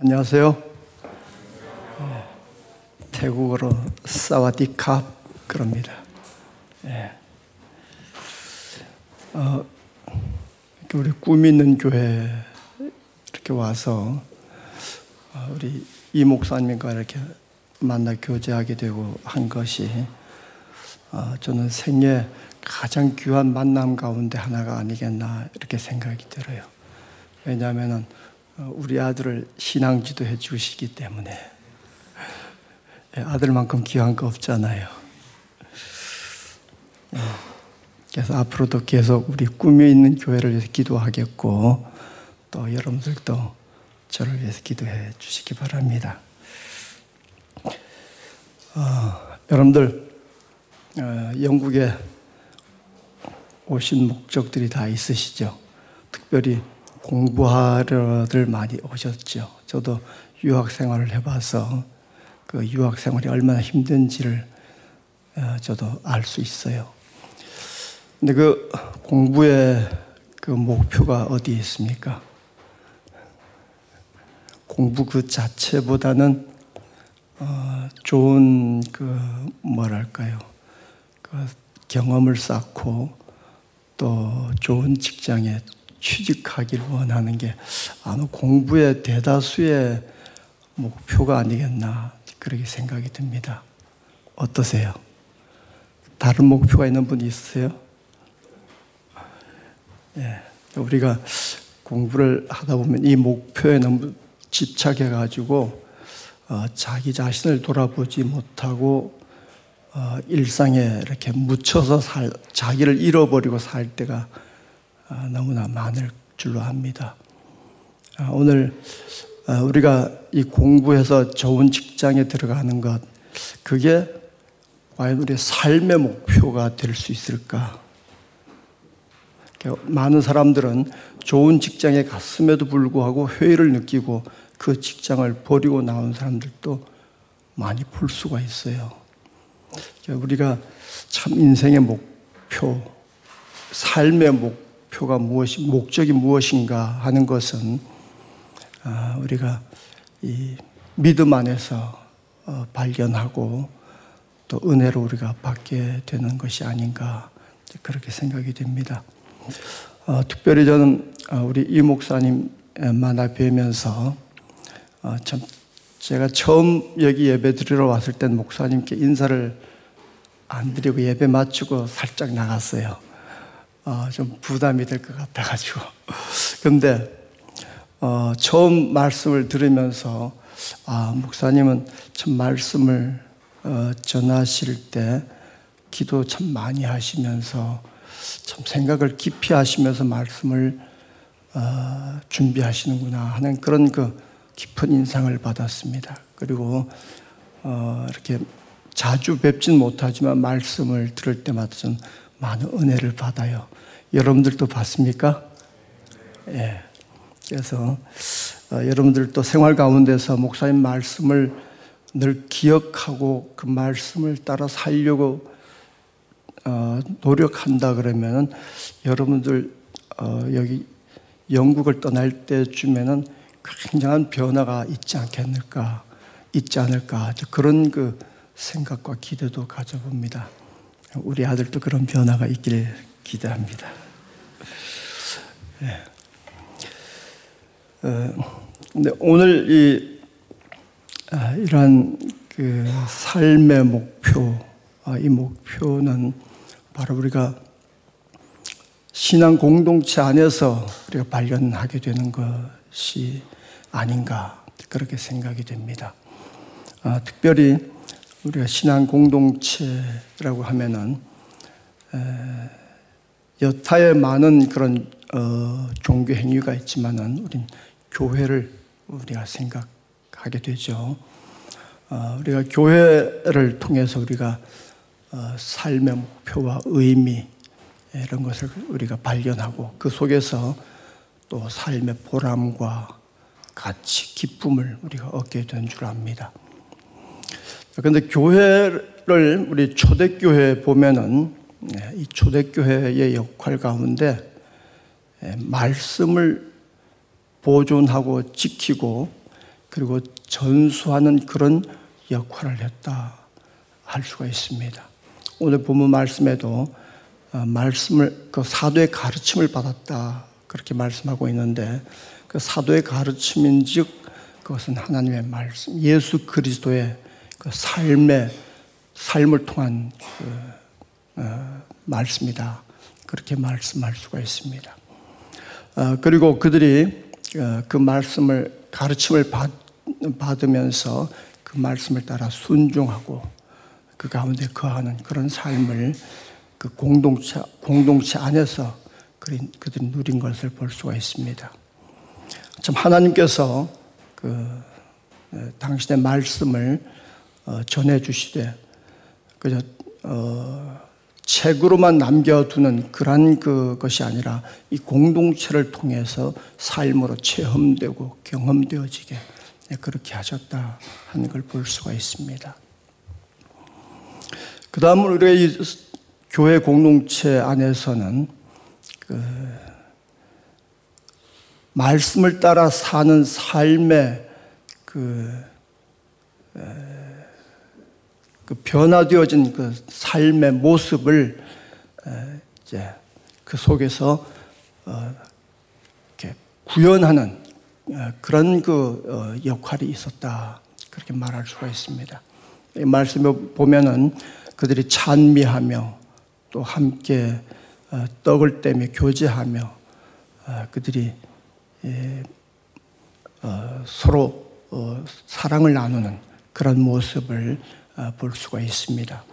안녕하세요. 태국어로 사와디캅 그럽니다. 예. 어, 우리 꿈 있는 교회 이렇게 와서 어, 우리 이 목사님과 이렇게 만나 교제하게 되고 한 것이 어, 저는 생애 가장 귀한 만남 가운데 하나가 아니겠나 이렇게 생각이 들어요. 왜냐하면 우리 아들을 신앙 지도 해 주시기 때문에 예, 아들만큼 귀한 거 없잖아요. 예, 그래서 앞으로도 계속 우리 꿈이 있는 교회를 위해서 기도하겠고 또 여러분들도 저를 위해서 기도해 주시기 바랍니다. 어, 여러분들 어, 영국에 오신 목적들이 다 있으시죠. 특별히 공부하러들 많이 오셨죠. 저도 유학 생활을 해봐서 그 유학 생활이 얼마나 힘든지를 어, 저도 알 수 있어요. 근데 그 공부의 그 목표가 어디에 있습니까? 공부 그 자체보다는 어, 좋은 그 뭐랄까요? 그 경험을 쌓고 또 좋은 직장에 취직하길 원하는 게 아마 공부의 대다수의 목표가 아니겠나 그렇게 생각이 듭니다. 어떠세요? 다른 목표가 있는 분이 있으세요? 예, 우리가 공부를 하다 보면 이 목표에 너무 집착해 가지고 어, 자기 자신을 돌아보지 못하고 어, 일상에 이렇게 묻혀서 살, 자기를 잃어버리고 살 때가 어, 너무나 많을 줄로 압니다. 어, 오늘 어, 우리가 이 공부해서 좋은 직장에 들어가는 것, 그게 과연 우리의 삶의 목표가 될 수 있을까? 많은 사람들은 좋은 직장에 갔음에도 불구하고 회의를 느끼고 그 직장을 버리고 나온 사람들도 많이 볼 수가 있어요. 우리가 참 인생의 목표, 삶의 목 표가 무엇이, 목적이 무엇인가 하는 것은 아, 우리가 이 믿음 안에서 어, 발견하고 또 은혜로 우리가 받게 되는 것이 아닌가 그렇게 생각이 됩니다. 어, 특별히 저는 어, 우리 이 목사님 만나 뵈면서 어, 참 제가 처음 여기 예배 드리러 왔을 땐 목사님께 인사를 안 드리고 예배 마치고 살짝 나갔어요. 어, 좀 부담이 될 것 같아가지고. 근데 어, 처음 말씀을 들으면서 아 목사님은 참 말씀을 어, 전하실 때 기도 참 많이 하시면서 참 생각을 깊이 하시면서 말씀을 어, 준비하시는구나 하는 그런 그 깊은 인상을 받았습니다. 그리고 어, 이렇게 자주 뵙진 못하지만 말씀을 들을 때마다 좀 많은 은혜를 받아요. 여러분들도 받습니까? 예. 그래서 어, 여러분들도 생활 가운데서 목사님 말씀을 늘 기억하고 그 말씀을 따라 살려고 어, 노력한다 그러면 여러분들 어, 여기 영국을 떠날 때쯤에는 굉장한 변화가 있지 않겠을까, 있지 않을까 그런 그 생각과 기대도 가져봅니다. 우리 아들도 그런 변화가 있길 기대합니다. 네. 어, 오늘 이 아, 이러한 그 삶의 목표, 아, 이 목표는 바로 우리가 신앙 공동체 안에서 우리가 발견하게 되는 것이 아닌가 그렇게 생각이 됩니다. 아, 특별히 우리가 신앙 공동체라고 하면은 여타의 많은 그런 어, 종교 행위가 있지만은 우린 교회를 우리가 생각하게 되죠. 어, 우리가 교회를 통해서 우리가 어, 삶의 목표와 의미 이런 것을 우리가 발견하고 그 속에서 또 삶의 보람과 가치, 기쁨을 우리가 얻게 된 줄 압니다. 그런데 교회를 우리 초대교회 보면은 네, 이 초대교회의 역할 가운데 예, 말씀을 보존하고 지키고 그리고 전수하는 그런 역할을 했다 할 수가 있습니다. 오늘 본문 말씀에도 어, 말씀을 그 사도의 가르침을 받았다 그렇게 말씀하고 있는데 그 사도의 가르침인즉 그것은 하나님의 말씀, 예수 그리스도의 그 삶의 삶을 통한 그 어, 말씀이다 그렇게 말씀할 수가 있습니다. 어, 그리고 그들이 그 말씀을 가르침을 받, 받으면서 그 말씀을 따라 순종하고 그 가운데 거하는 그런 삶을 그 공동체, 공동체 안에서 그들이 누린 것을 볼 수가 있습니다. 참 하나님께서 그 당신의 말씀을 어, 전해주시되 그저 어, 책으로만 남겨두는 그런 그것이 아니라 이 공동체를 통해서 삶으로 체험되고 경험되어지게 그렇게 하셨다 하는 걸 볼 수가 있습니다. 그 다음은 우리가 이 교회 공동체 안에서는 그 말씀을 따라 사는 삶의 그, 그 변화되어진 그 삶의 모습을 이제 그 속에서 어, 이렇게 구현하는 그런 그 어, 역할이 있었다 그렇게 말할 수가 있습니다. 이 말씀에 보면은 그들이 찬미하며 또 함께 어, 떡을 떼며 교제하며 어, 그들이 예, 어, 서로 사랑을 나누는 그런 모습을 볼 수가 있습니다.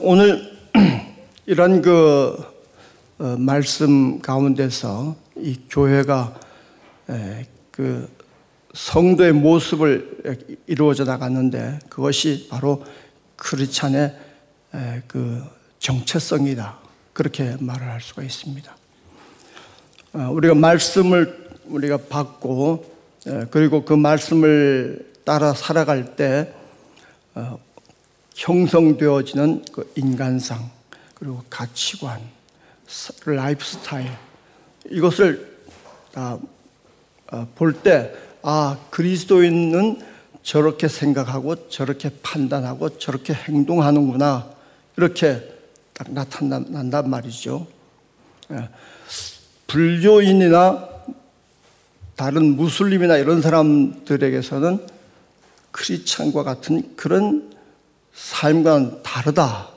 오늘 이런 그 말씀 가운데서 이 교회가 그 성도의 모습을 이루어져 나갔는데 그것이 바로 크리스천의 그 정체성이다. 그렇게 말을 할 수가 있습니다. 어, 우리가 말씀을 우리가 받고 그리고 그 말씀을 따라 살아갈 때 어, 형성되어지는 그 인간상 그리고 가치관, 라이프 스타일 이것을 어, 볼때 아, 그리스도인은 저렇게 생각하고 저렇게 판단하고 저렇게 행동하는구나. 이렇게 딱 나타난단 말이죠. 예. 불교인이나 다른 무슬림이나 이런 사람들에게서는 크리스찬과 같은 그런 삶과는 다르다.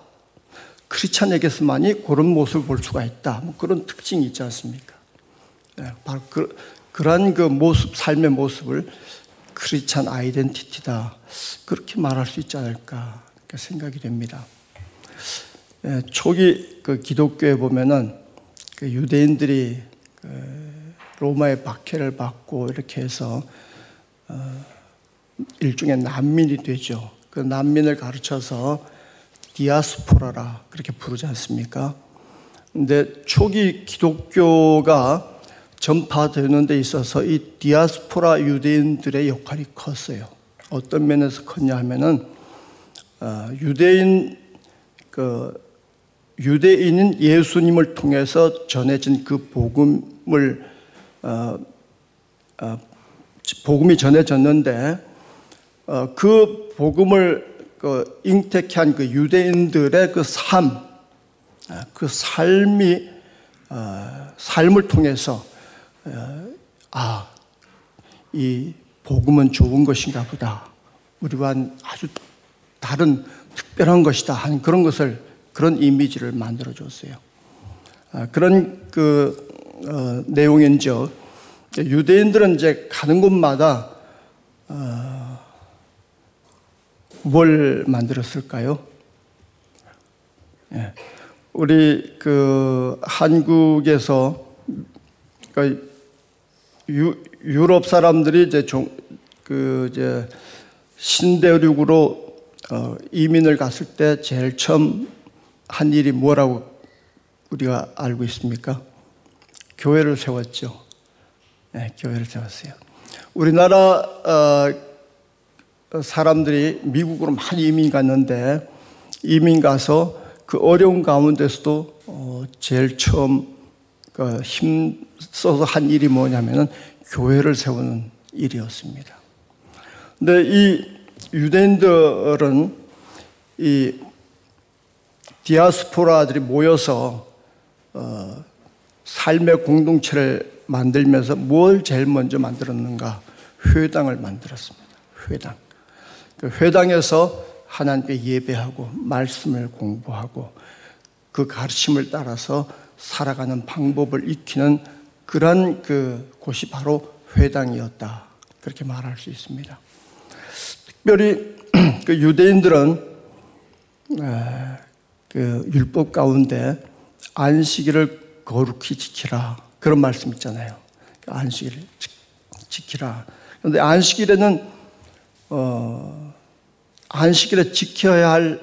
크리스찬에게서만이 그런 모습을 볼 수가 있다. 뭐 그런 특징이 있지 않습니까? 네, 바로 그, 그러한 그 모습, 삶의 모습을 크리스찬 아이덴티티다. 그렇게 말할 수 있지 않을까 생각이 됩니다. 예, 초기 그 기독교에 보면은 그 유대인들이 그 로마의 박해를 받고 이렇게 해서 어 일종의 난민이 되죠. 그 난민을 가르쳐서 디아스포라라 그렇게 부르지 않습니까? 근데 초기 기독교가 전파되는 데 있어서 이 디아스포라 유대인들의 역할이 컸어요. 어떤 면에서 컸냐 하면은 어, 유대인 그 유대인인 예수님을 통해서 전해진 그 복음을 어, 어, 복음이 전해졌는데 어, 그 복음을 그 잉태케 한그 유대인들의 그 삶, 어, 그 삶이 어, 삶을 통해서 아, 이 복음은 좋은 것인가 보다. 우리와는 아주 다른 특별한 것이다 하는 그런 것을 그런 이미지를 만들어 줬어요. 아, 그런 그 어, 내용인죠. 유대인들은 이제 가는 곳마다 어, 뭘 만들었을까요? 예. 우리 그 한국에서 그 유, 유럽 사람들이 이제 종, 그 이제 신대륙으로 어, 이민을 갔을 때 제일 처음 한 일이 뭐라고 우리가 알고 있습니까? 교회를 세웠죠. 네, 교회를 세웠어요. 우리나라 어, 사람들이 미국으로 많이 이민 갔는데 이민 가서 그 어려운 가운데서도 어, 제일 처음 그 힘써서 한 일이 뭐냐면은 교회를 세우는 일이었습니다. 근데 이 유대인들은 이 디아스포라들이 모여서 어, 삶의 공동체를 만들면서 뭘 제일 먼저 만들었는가? 회당을 만들었습니다. 회당. 그 회당에서 하나님께 예배하고 말씀을 공부하고 그 가르침을 따라서 살아가는 방법을 익히는 그런 그 곳이 바로 회당이었다. 그렇게 말할 수 있습니다. 특별히 그 유대인들은 그 율법 가운데 안식일을 거룩히 지키라 그런 말씀 있잖아요. 그 안식일을 지키라. 그런데 안식일에는 어, 안식일에 지켜야 할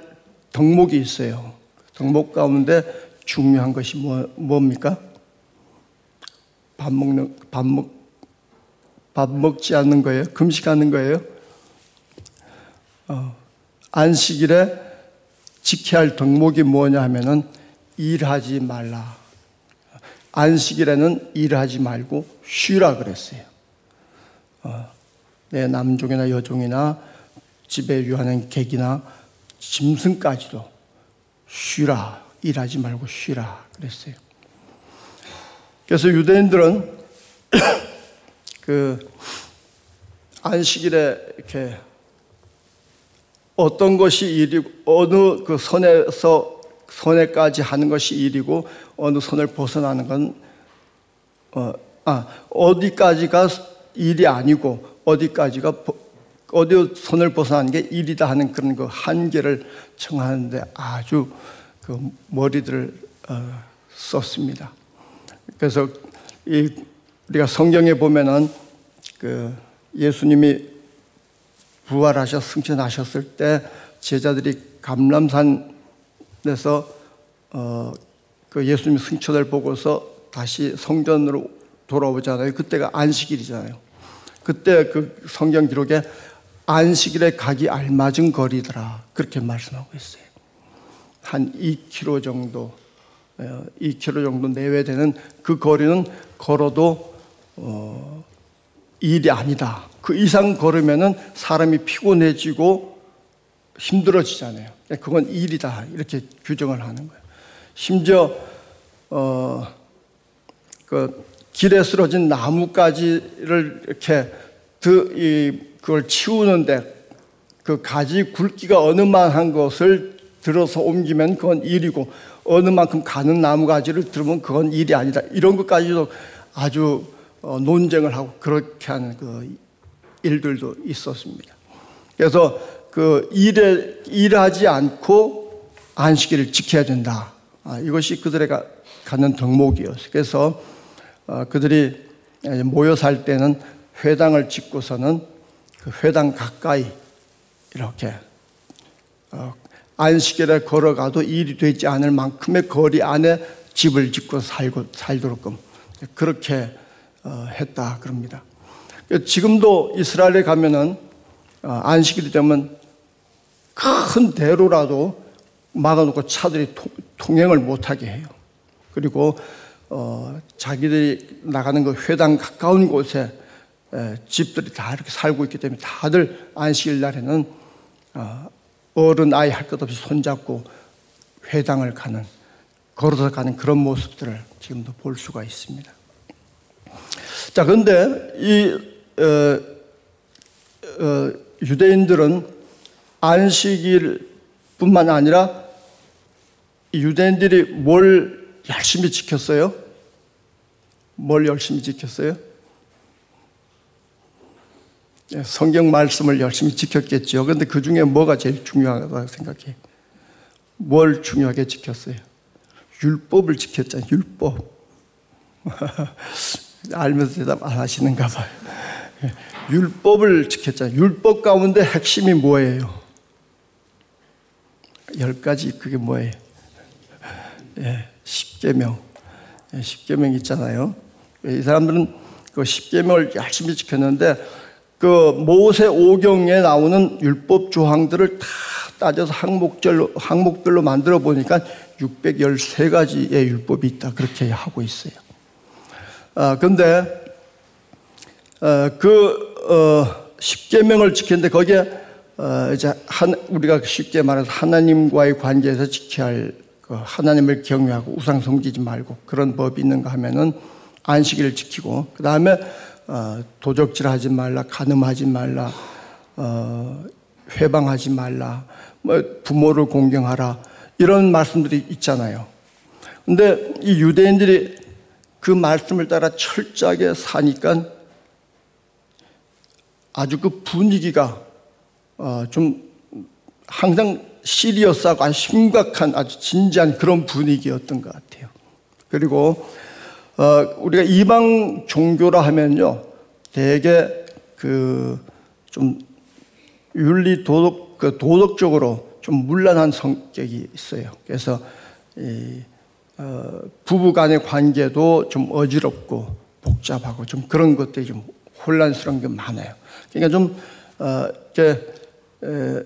덕목이 있어요. 덕목 가운데 중요한 것이 뭐, 뭡니까? 밥 먹는 밥 먹, 밥 먹지 않는 거예요? 금식하는 거예요? 어, 안식일에 지켜야 할 덕목이 뭐냐 하면은 일하지 말라. 안식일에는 일하지 말고 쉬라 그랬어요. 어, 내 남종이나 여종이나 집에 유하는 객이나 짐승까지도 쉬라. 일하지 말고 쉬라. 그랬어요. 그래서 유대인들은 그 안식일에 이렇게 어떤 것이 일이고 어느 그 선에서 선에까지 하는 것이 일이고 어느 선을 벗어나는 건 어, 아, 어디까지가 일이 아니고 어디까지가 어디 선을 벗어나는 게 일이다 하는 그런 그 한계를 정하는데 아주 그 머리들을 어, 썼습니다. 그래서 이 우리가 성경에 보면은 그 예수님이 부활하셔 승천하셨을 때 제자들이 감람산에서 어, 그 예수님 승천을 보고서 다시 성전으로 돌아오잖아요. 그때가 안식일이잖아요. 그때 그 성경 기록에 안식일에 가기 알맞은 거리더라. 그렇게 말씀하고 있어요. 한 2km 정도, 2km 어, 정도 내외 되는 그 거리는 걸어도 어, 일이 아니다. 그 이상 걸으면은 사람이 피곤해지고 힘들어지잖아요. 그건 일이다. 이렇게 규정을 하는 거예요. 심지어 어, 그 길에 쓰러진 나무가지를 이렇게 그, 이, 그걸 치우는데 그 가지 굵기가 어느 만한 것을 들어서 옮기면 그건 일이고 어느 만큼 가는 나무 가지를 들으면 그건 일이 아니다. 이런 것까지도 아주 어, 논쟁을 하고 그렇게 하는 그 일들도 있었습니다. 그래서 그 일에 일하지 않고 안식일을 지켜야 된다. 아, 이것이 그들의 갖는 덕목이었어요. 그래서 어, 그들이 모여 살 때는 회당을 짓고서는 그 회당 가까이 이렇게 어, 안식일에 걸어가도 일이 되지 않을 만큼의 거리 안에 집을 짓고 살고 살도록끔 그렇게 어, 했다 그럽니다. 지금도 이스라엘에 가면은 어, 안식일이 되면 큰 대로라도 막아놓고 차들이 통행을 못하게 해요. 그리고 어, 자기들이 나가는 그 회당 가까운 곳에 에, 집들이 다 이렇게 살고 있기 때문에 다들 안식일 날에는 어, 어른 아이 할 것 없이 손잡고 회당을 가는 걸어서 가는 그런 모습들을 지금도 볼 수가 있습니다. 자, 그런데 이 어, 어, 유대인들은 안식일뿐만 아니라 유대인들이 뭘 열심히 지켰어요? 뭘 열심히 지켰어요? 예, 성경 말씀을 열심히 지켰겠죠. 그런데 그 중에 뭐가 제일 중요하다고 생각해? 뭘 중요하게 지켰어요? 율법을 지켰잖아요. 율법. 알면서 대답 안 하시는가 봐요. 율법을 지켰잖아요. 율법 가운데 핵심이 뭐예요? 열 가지 그게 뭐예요? 예, 십계명. 예, 십계명 있잖아요. 이 사람들은 그 십계명을 열심히 지켰는데 그 모세 오경에 나오는 율법 조항들을 다 따져서 항목별로 항목별로 만들어 보니까 613가지의 율법이 있다 그렇게 하고 있어요. 아, 근데 어, 그 어, 십계명을 지켰는데 거기에 어, 이제 한 우리가 쉽게 말해서 하나님과의 관계에서 지켜야 할 그 하나님을 경외하고 우상 섬기지 말고 그런 법이 있는가 하면은 안식일을 지키고 그 다음에 어, 도적질하지 말라, 간음하지 말라, 어, 회방하지 말라, 뭐 부모를 공경하라 이런 말씀들이 있잖아요. 근데 이 유대인들이 그 말씀을 따라 철저하게 사니까 아주 그 분위기가 어, 좀 항상 시리어스하고 심각한 아주 진지한 그런 분위기였던 것 같아요. 그리고 어, 우리가 이방 종교라 하면요, 대개 그 좀 윤리 도덕 그 도덕적으로 좀 문란한 성격이 있어요. 그래서 이, 어, 부부간의 관계도 좀 어지럽고 복잡하고 좀 그런 것들이 좀 혼란스러운 게 많아요. 그러니까 좀 어, 이렇게 에,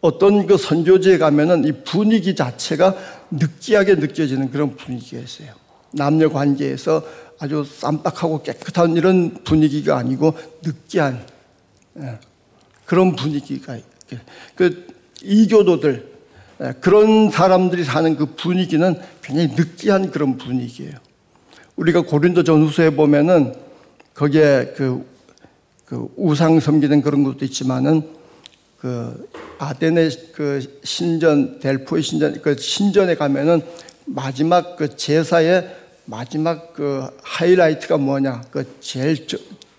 어떤 그 선교지에 가면은 이 분위기 자체가 느끼하게 느껴지는 그런 분위기가 있어요. 남녀 관계에서 아주 쌈박하고 깨끗한 이런 분위기가 아니고 느끼한 예, 그런 분위기가 그 이교도들 예, 그런 사람들이 사는 그 분위기는 굉장히 느끼한 그런 분위기예요. 우리가 고린도 전후서에 보면은 거기에 그, 그 우상 섬기는 그런 것도 있지만은 그 아테네 그 신전 델포의 신전 그 신전에 가면은 마지막 그 제사의 마지막 그 하이라이트가 뭐냐 그 제일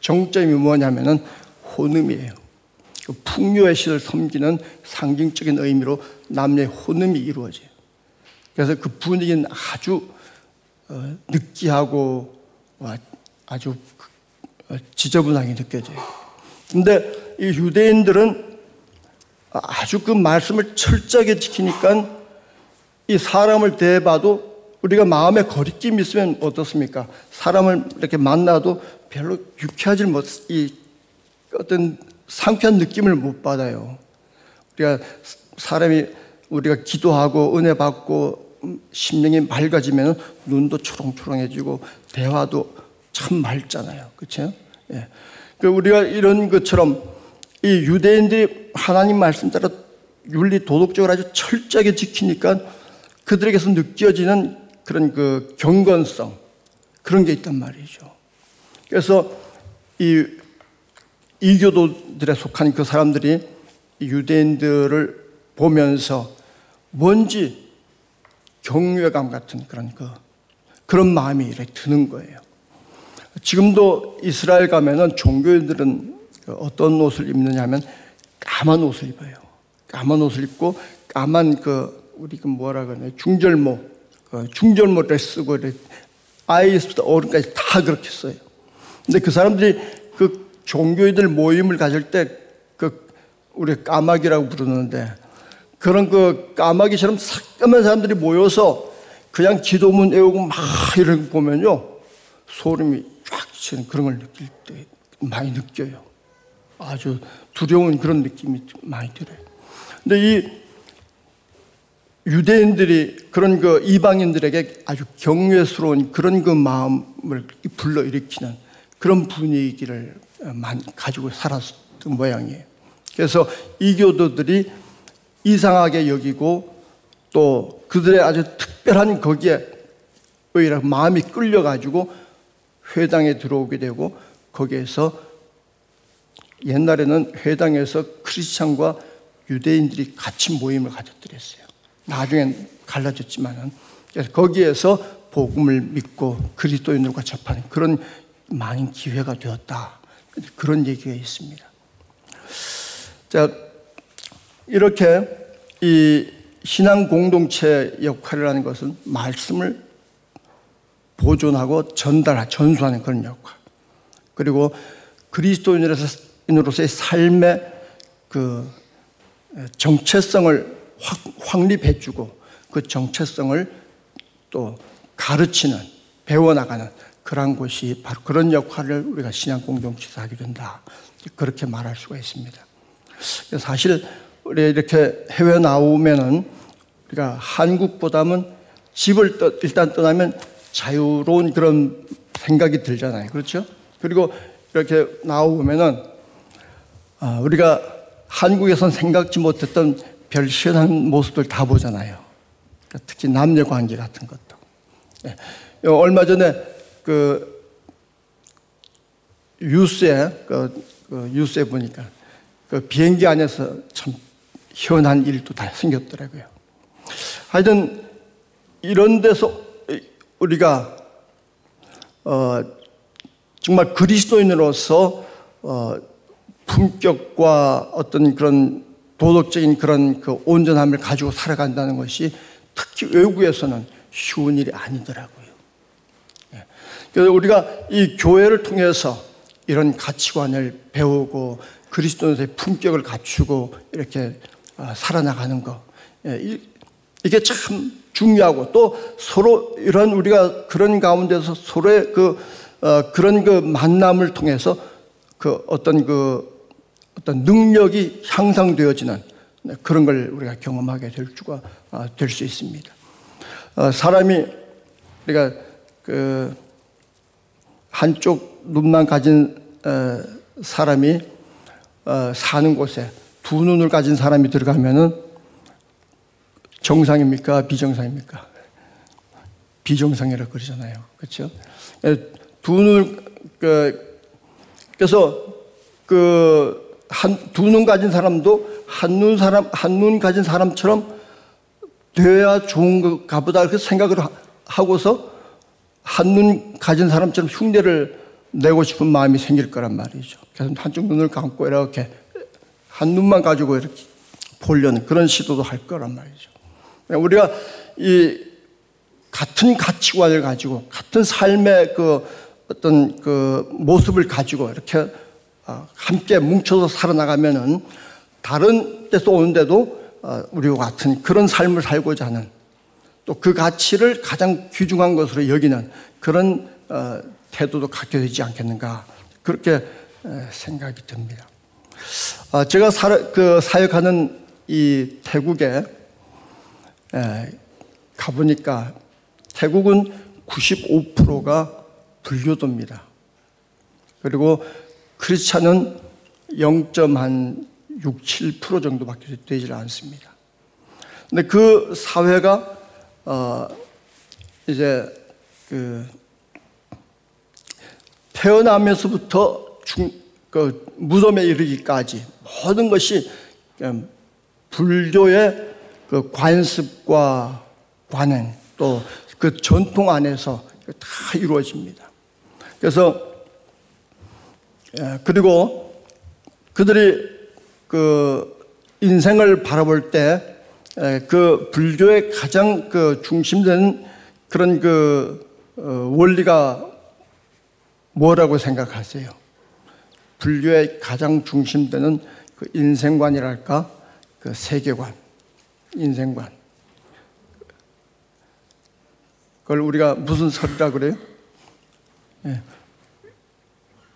정점이 뭐냐면은 혼음이에요. 그 풍요의 신을 섬기는 상징적인 의미로 남녀의 혼음이 이루어져요. 그래서 그 분위기는 아주 어, 느끼하고 아주 어, 지저분하게 느껴져요. 근데 이 유대인들은 아주 그 말씀을 철저하게 지키니까 이 사람을 대해봐도 우리가 마음에 거리낌 있으면 어떻습니까? 사람을 이렇게 만나도 별로 유쾌하지 못, 이 어떤 상쾌한 느낌을 못 받아요. 우리가 사람이 우리가 기도하고 은혜 받고 심령이 맑아지면 눈도 초롱초롱해지고 대화도 참 맑잖아요. 그렇죠? 예. 그 우리가 이런 것처럼 이 유대인들이 하나님 말씀 따라 윤리 도덕적으로 아주 철저하게 지키니까 그들에게서 느껴지는 그런 그 경건성 그런 게 있단 말이죠. 그래서 이 이교도들에 속한 그 사람들이 유대인들을 보면서 뭔지 경외감 같은 그런 그 그런 마음이 이렇게 드는 거예요. 지금도 이스라엘 가면은 종교인들은 어떤 옷을 입느냐 하면 까만 옷을 입어요. 까만 옷을 입고 까만 그 우리 그 뭐라 그러냐 중절모 그 중절모를 쓰고 아이에서부터 어른까지 다 그렇게 써요. 근데 그 사람들이 그 종교인들 모임을 가질 때 그 우리 까마귀라고 부르는데 그런 그 까마귀처럼 새까만 사람들이 모여서 그냥 기도문 외우고 막 이런 거 보면요 소름이 쫙 치는 그런 걸 느낄 때 많이 느껴요. 아주 두려운 그런 느낌이 많이 들어요. 근데 이 유대인들이 그런 그 이방인들에게 아주 경외스러운 그런 그 마음을 불러일으키는 그런 분위기를 가지고 살았던 모양이에요. 그래서 이교도들이 이상하게 여기고 또 그들의 아주 특별한 거기에 오히려 마음이 끌려가지고 회당에 들어오게 되고 거기에서 옛날에는 회당에서 크리스찬과 유대인들이 같이 모임을 가졌더랬어요. 나중엔 갈라졌지만은 거기에서 복음을 믿고 그리스도인들과 접하는 그런 많은 기회가 되었다. 그런 얘기가 있습니다. 자, 이렇게 이 신앙 공동체 역할을 하는 것은 말씀을 보존하고 전달, 전수하는 그런 역할. 그리고 그리스도인으로서의 삶의 그 정체성을 확, 확립해주고 그 정체성을 또 가르치는, 배워나가는 그러한 곳이 바로 그런 역할을 우리가 신앙 공동체에서 하게 된다. 그렇게 말할 수가 있습니다. 사실 우리 이렇게 해외 나오면은 우리가 한국보다는 집을 일단 떠나면 자유로운 그런 생각이 들잖아요. 그렇죠? 그리고 이렇게 나오면은 아, 우리가 한국에선 생각지 못했던 별 희한한 모습들 다 보잖아요. 그러니까 특히 남녀 관계 같은 것도. 예. 얼마 전에 그 뉴스에 그, 그 뉴스에 보니까 그 비행기 안에서 참 희한한 일도 다 생겼더라고요. 하여튼 이런 데서 우리가 어, 정말 그리스도인으로서 어, 품격과 어떤 그런 도덕적인 그런 그 온전함을 가지고 살아간다는 것이 특히 외국에서는 쉬운 일이 아니더라고요. 예. 그래서 우리가 이 교회를 통해서 이런 가치관을 배우고 그리스도의 품격을 갖추고 이렇게 아, 살아나가는 거. 예, 이게 참 중요하고 또 서로 이런 우리가 그런 가운데서 서로의 그 어, 그런 그 만남을 통해서 그 어떤 그 어떤 능력이 향상되어지는 그런 걸 우리가 경험하게 될 수가 아, 될수 있습니다. 어, 사람이 우리가 그 한쪽 눈만 가진 어, 사람이 사는 곳에 두 눈을 가진 사람이 들어가면은 정상입니까 비정상입니까? 비정상이라고 그러잖아요. 그렇죠? 두 눈, 그, 그래서 그, 한, 두 눈 가진 사람도 한 눈 사람, 한 눈 가진 사람처럼 되어야 좋은가 보다 그 생각을 하고서 한 눈 가진 사람처럼 흉내를 내고 싶은 마음이 생길 거란 말이죠. 그래서 한쪽 눈을 감고 이렇게 한 눈만 가지고 이렇게 보려는 그런 시도도 할 거란 말이죠. 우리가 이 같은 가치관을 가지고 같은 삶의 그 어떤 그 모습을 가지고 이렇게 어, 함께 뭉쳐서 살아나가면은 다른 데서 오는데도 어, 우리와 같은 그런 삶을 살고자 하는 또 그 가치를 가장 귀중한 것으로 여기는 그런 어, 태도도 갖게 되지 않겠는가 그렇게 생각이 듭니다. 제가 그 사역하는 이 태국에 가보니까 태국은 95%가 불교도입니다. 그리고 크리스찬은 0.6, 7% 정도밖에 되질 않습니다. 근데 그 사회가 어 이제 그 태어나면서부터 중, 그 무덤에 이르기까지 모든 것이 불교의 그 관습과 관행 또 그 전통 안에서 다 이루어집니다. 그래서 예, 그리고 그들이 그 인생을 바라볼 때그 예, 불교의 가장 그 중심되는 그런 그 어, 원리가 뭐라고 생각하세요? 불교의 가장 중심되는 그 인생관이랄까 그 세계관, 인생관. 그걸 우리가 무슨 설이라 그래요? 예.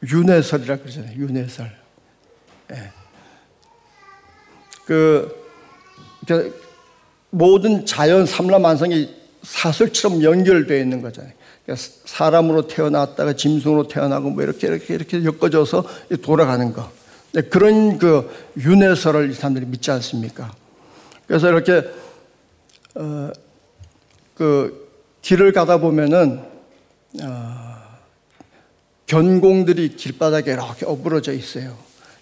윤회설이라 그러잖아요. 윤회설. 예. 그, 그 모든 자연 삼라만성이 사설처럼 연결되어 있는 거잖아요. 그러니까 사람으로 태어났다가 짐승으로 태어나고 뭐 이렇게 이렇게 이렇게 엮어져서 돌아가는 거. 그런 그 윤회설을 이 사람들이 믿지 않습니까? 그래서 이렇게 어, 그 길을 가다 보면은 어, 견공들이 길바닥에 이렇게 어부러져 있어요.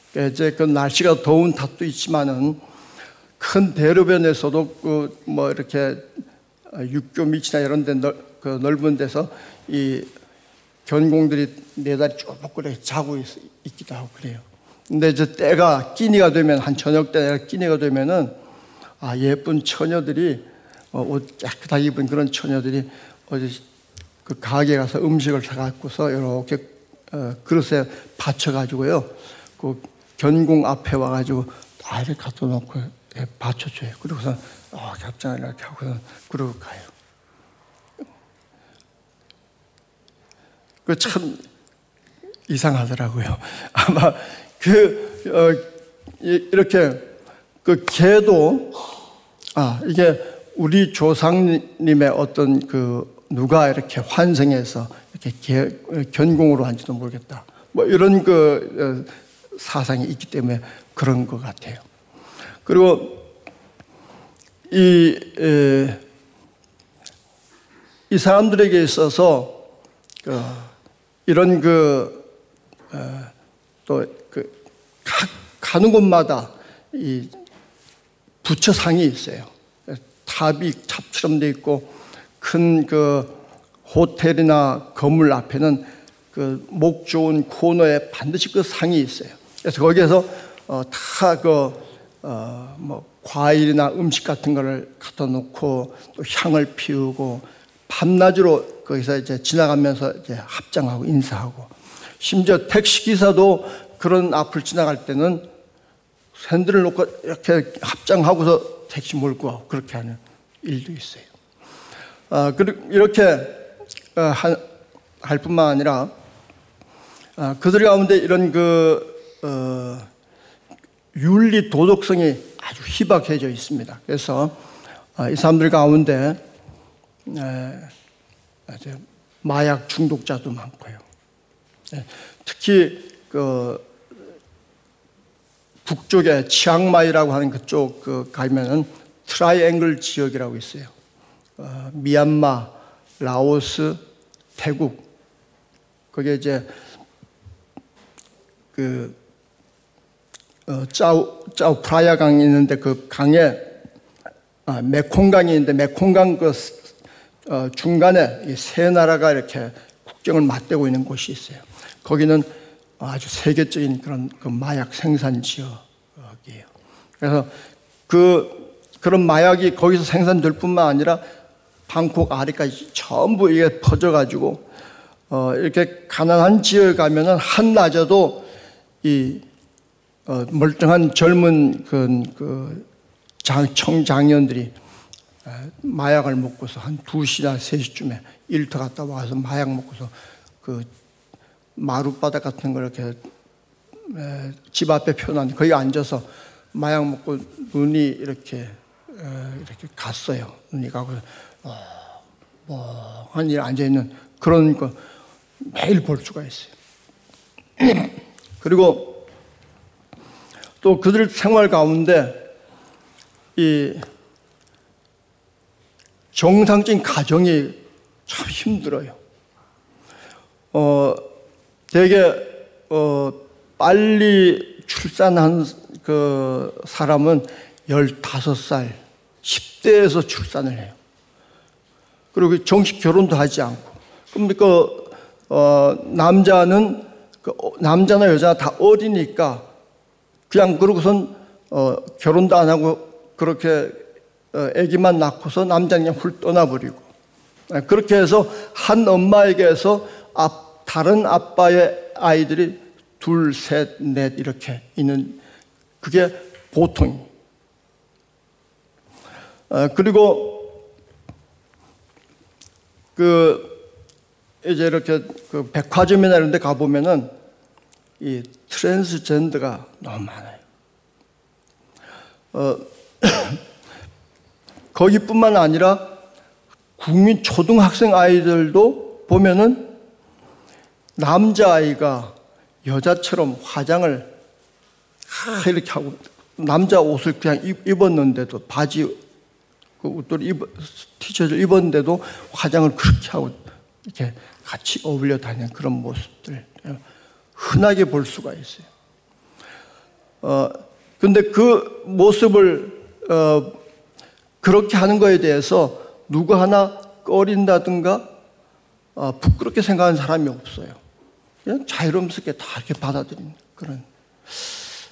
이제 그 날씨가 더운 탓도 있지만은 큰 대로변에서도 그 뭐 이렇게 육교 밑이나 이런 데 넓, 그 넓은 데서 이 견공들이 네 다리 쭉 그래 자고 있, 기도 하고 그래요. 근데 이제 때가 끼니가 되면 한 저녁 때 끼니가 되면은 아 예쁜 처녀들이 어, 옷 깨끗하게 입은 그런 처녀들이 어디 그 가게 가서 음식을 사갖고서 이렇게 어, 그릇에 받쳐가지고요. 그 견공 앞에 와가지고 아이를 갖다 놓고 예, 받쳐줘요. 그리고서 어, 겹장을 이렇게 하고서 그러고 가요. 그 참 이상하더라고요. 아마 그 어, 이렇게 그 개도 아 이게 우리 조상님의 어떤 그 누가 이렇게 환생해서 이렇게 견공으로 한지도 모르겠다. 뭐 이런 그 어, 사상이 있기 때문에 그런 것 같아요. 그리고 이, 에, 이 사람들에게 있어서 그 이런 그, 어, 또그 가는 곳마다 이 부처상이 있어요. 탑이 탑처럼 돼 있고 큰 그 호텔이나 건물 앞에는 그 목 좋은 코너에 반드시 그 상이 있어요. 그래서 거기에서 어, 다그 어, 뭐 과일이나 음식 같은 거를 갖다 놓고 또 향을 피우고 밤낮으로 거기서 이제 지나가면서 이제 합장하고 인사하고 심지어 택시 기사도 그런 앞을 지나갈 때는 샌들을 놓고 이렇게 합장하고서 택시 몰고 그렇게 하는 일도 있어요. 아, 이렇게 어, 할 뿐만 아니라 아, 그들 가운데 이런 그 어, 윤리 도덕성이 아주 희박해져 있습니다. 그래서 아, 이 사람들 가운데 마약 중독자도 많고요. 네, 특히 그 북쪽에 치앙마이라고 하는 그쪽 그 가면은 트라이앵글 지역이라고 있어요. 어, 미얀마, 라오스, 태국 거기에 이제 그 어, 짜우 짜우 프라야 강이 있는데 그 강에 아, 메콩강이 있는데 메콩강 그 어, 중간에 세 나라가 이렇게 국경을 맞대고 있는 곳이 있어요. 거기는 아주 세계적인 그런 그 마약 생산 지역이에요. 그래서 그 그런 마약이 거기서 생산될 뿐만 아니라 방콕 아래까지 전부 이게 퍼져가지고 어, 이렇게 가난한 지역에 가면은 한낮에도 이 어, 멀쩡한 젊은 그, 그 장, 청장년들이 마약을 먹고서 한 2시나 3시쯤에 일터 갔다 와서 마약 먹고서 그 마룻바닥 같은 걸 이렇게 집 앞에 펴놓은 거기 앉아서 마약 먹고 눈이 이렇게 이렇게 갔어요. 눈이 가고 어, 뭐한 일 앉아 있는 그런 거 매일 볼 수가 있어요. 그리고 또 그들 생활 가운데 이 정상적인 가정이 참 힘들어요. 어, 되게, 어, 빨리 출산한 그 사람은 15살, 10대에서 출산을 해요. 그리고 정식 결혼도 하지 않고. 그럼 그, 어, 남자는, 그 남자나 여자 다 어리니까 그냥 그러고선, 어, 결혼도 안 하고 그렇게 어, 아기만 낳고서 남자는 그냥 훌 떠나버리고 아, 그렇게 해서 한 엄마에게서 다른 아빠의 아이들이 둘, 셋, 넷 이렇게 있는 그게 보통. 어, 그리고 그 이제 이렇게 그 백화점이나 이런 데 가보면은 이 트랜스젠더가 너무 많아요. 어, 거기뿐만 아니라 국민 초등학생 아이들도 보면은 남자아이가 여자처럼 화장을 이렇게 하고 남자 옷을 그냥 입었는데도 바지 그 옷들 입 티셔츠를 입었는데도 화장을 그렇게 하고 이렇게 같이 어울려 다니는 그런 모습들 흔하게 볼 수가 있어요. 어 근데 그 모습을 어 그렇게 하는 거에 대해서 누구 하나 꺼린다든가 어, 부끄럽게 생각하는 사람이 없어요. 그냥 자유롭게 다 이렇게 받아들이는 그런.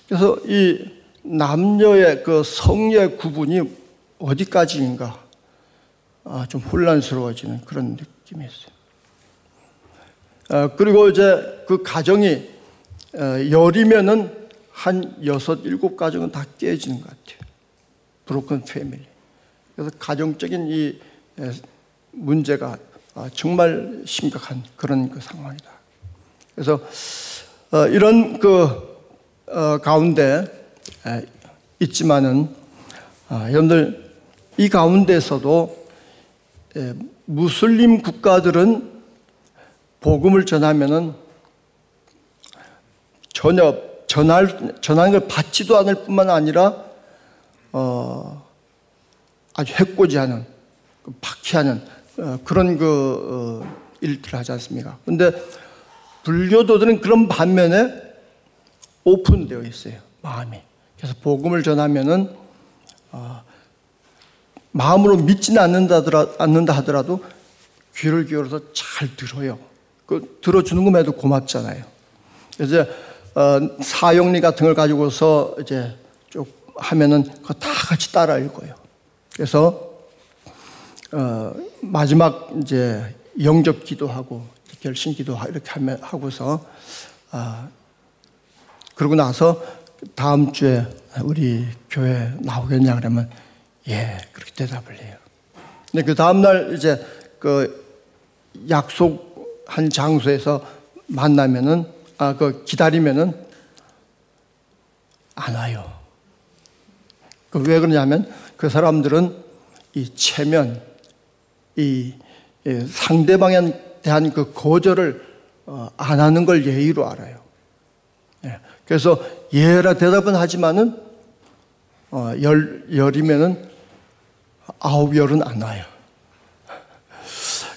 그래서 이 남녀의 그 성의 구분이 어디까지인가 아, 좀 혼란스러워지는 그런 느낌이 있어요. 아, 그리고 이제 그 가정이 어, 열이면은 한 여섯 일곱 가정은 다 깨지는 것 같아요. 브로큰 패밀리. 그래서 가정적인 이 문제가 아, 정말 심각한 그런 그 상황이다. 그래서 어, 이런 그 어, 가운데 있지만은 아, 여러분들 이 가운데서도 무슬림 국가들은 복음을 전하면은 전혀 전할 전하는 걸 받지도 않을 뿐만 아니라 어, 아주 해코지하는 그 박해하는 어, 그런 그 어, 일들을 하지 않습니까? 근데 불교도들은 그런 반면에 오픈되어 있어요. 마음이. 그래서 복음을 전하면은 어, 마음으로 믿지는 않는다, 하더라도 귀를 기울여서 잘 들어요. 그 들어주는 것만도 고맙잖아요. 그래서 어, 사용리 같은 걸 가지고서 이제 쭉 하면은 그거 다 같이 따라 읽어요. 그래서 어, 마지막 이제 영접 기도하고 결심 기도 이렇게 하면 하고서 아, 그러고 나서 다음 주에 우리 교회 나오겠냐 그러면 예 그렇게 대답을 해요. 근데 그 다음 날 이제 그 약속한 장소에서 만나면은 아 그 기다리면은 안 와요. 그 왜 그러냐면 그 사람들은 이 체면, 이 상대방에 대한 그 거절을 어, 안 하는 걸 예의로 알아요. 예. 그래서 예라 대답은 하지만은 어, 열 열이면은 아홉 열은 안 와요.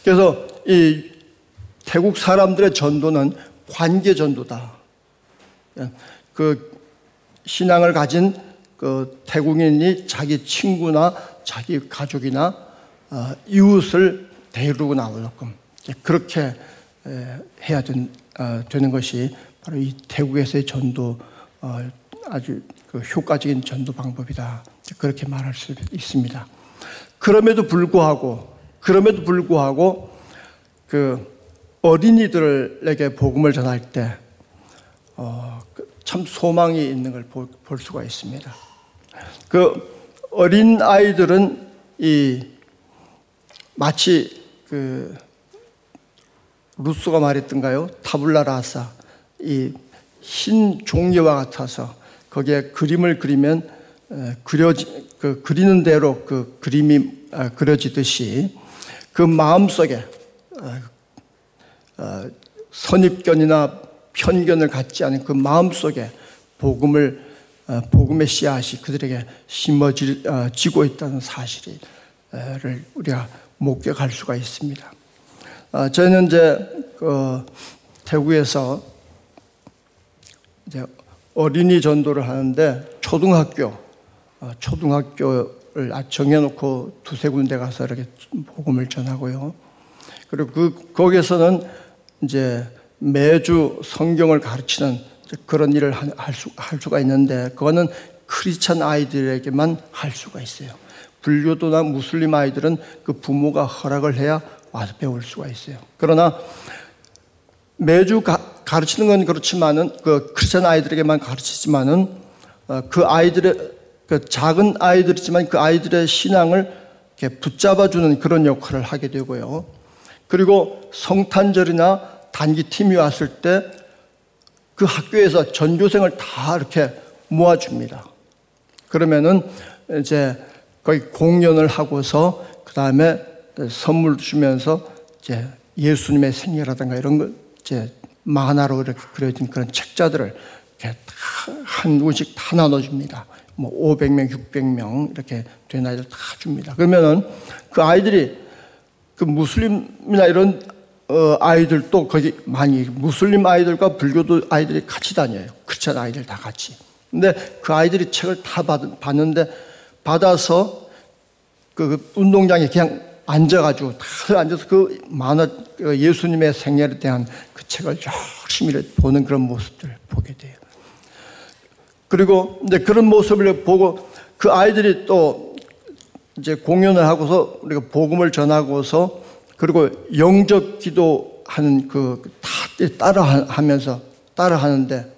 그래서 이 태국 사람들의 전도는 관계 전도다. 예. 그 신앙을 가진 그 태국인이 자기 친구나 자기 가족이나 어, 이웃을 데리고 나오게끔 그렇게 해야 어, 되는 것이 바로 이 태국에서의 전도 어, 아주 그 효과적인 전도 방법이다. 그렇게 말할 수 있습니다. 그럼에도 불구하고 그럼에도 불구하고 그 어린이들에게 복음을 전할 때참 어, 그 소망이 있는 걸 볼 수가 있습니다. 그 어린 아이들은 이 마치 그 루소가 말했던가요? 타블라 라사 이 흰 종이와 같아서 거기에 그림을 그리면 그려지 그 그리는 대로 그 그림이 아, 그려지듯이 그 마음 속에 어, 어, 선입견이나 편견을 갖지 않은 그 마음 속에 복음을 어, 복음의 씨앗이 그들에게 심어지고 있다는 사실을 우리가 목격할 수가 있습니다. 저희는 이제 그 태국에서 이제 어린이 전도를 하는데 초등학교 어, 초등학교를 정해놓고 두세 군데 가서 이렇게 복음을 전하고요. 그리고 그 거기서는 이제 매주 성경을 가르치는 그런 일을 할, 수, 할 수가 있는데 그거는 크리스찬 아이들에게만 할 수가 있어요. 불교도나 무슬림 아이들은 그 부모가 허락을 해야 와서 배울 수가 있어요. 그러나 매주 가, 르치는 건 그렇지만은 그 크리스천 아이들에게만 가르치지만은 어, 그 아이들의 그 작은 아이들이지만 그 아이들의 신앙을 붙잡아주는 그런 역할을 하게 되고요. 그리고 성탄절이나 단기 팀이 왔을 때 그 학교에서 전교생을 다 이렇게 모아줍니다. 그러면은 이제 거기 공연을 하고서 그 다음에 선물 주면서 이제 예수님의 생애라든가 이런 걸 이제 만화로 이렇게 그려진 그런 책자들을 이렇게 한 군씩 다 나눠줍니다. 뭐 500명, 600명 이렇게 된 아이들 다 줍니다. 그러면은 그 아이들이 그 무슬림이나 이런 어 아이들도 거기 많이 무슬림 아이들과 불교도 아이들이 같이 다녀요. 크리스찬 아이들 다 같이. 근데 그 아이들이 책을 다 받, 받는데 받아서 그 운동장에 그냥 앉아가지고 다 앉아서 그 만화 그 예수님의 생애에 대한 그 책을 열심히 보는 그런 모습들을 보게 돼요. 그리고 이제 그런 모습을 보고 그 아이들이 또 이제 공연을 하고서 우리가 복음을 전하고서 그리고 영적 기도하는 그 다 따라 하면서 따라 하는데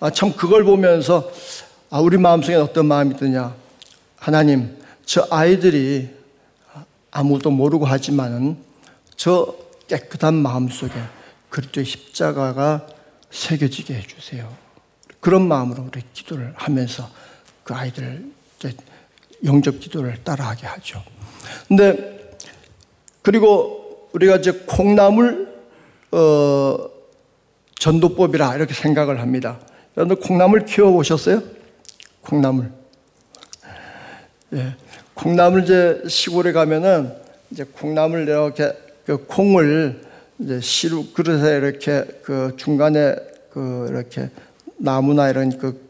아, 참 그걸 보면서 아, 우리 마음속에 어떤 마음이 드냐 하나님 저 아이들이 아무도 모르고 하지만은 저 깨끗한 마음 속에 그리스도의 십자가가 새겨지게 해주세요. 그런 마음으로 우리 기도를 하면서 그 아이들 영접 기도를 따라하게 하죠. 근데 그리고 우리가 이제 콩나물 어, 전도법이라 이렇게 생각을 합니다. 여러분들 콩나물 키워 보셨어요? 콩나물. 예. 콩나물 이제 시골에 가면은 이제 콩나물 이렇게 그 콩을 이제 시루 그릇에 이렇게 그 중간에 그 이렇게 나무나 이런 그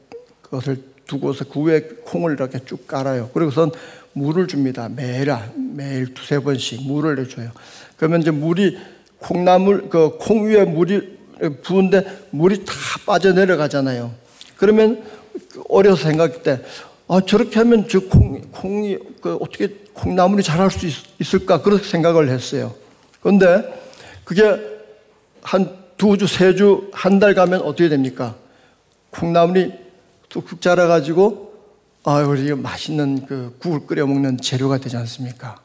것을 두고서 그 위에 콩을 이렇게 쭉 깔아요. 그리고선 물을 줍니다. 매일 매일 두세 번씩 물을 내줘요. 그러면 이제 물이 콩나물 그 콩 위에 물이 부은데 물이 다 빠져 내려가잖아요. 그러면 어려서 생각할 때 아, 저렇게 하면 저 콩, 콩이 그 어떻게 콩나물이 자랄 수 있, 을까 그렇게 생각을 했어요. 그런데 그게 한 두 주, 세 주, 한 달 가면 어떻게 됩니까? 콩나물이 뚝뚝 자라가지고 아, 우리 맛있는 그 국을 끓여 먹는 재료가 되지 않습니까?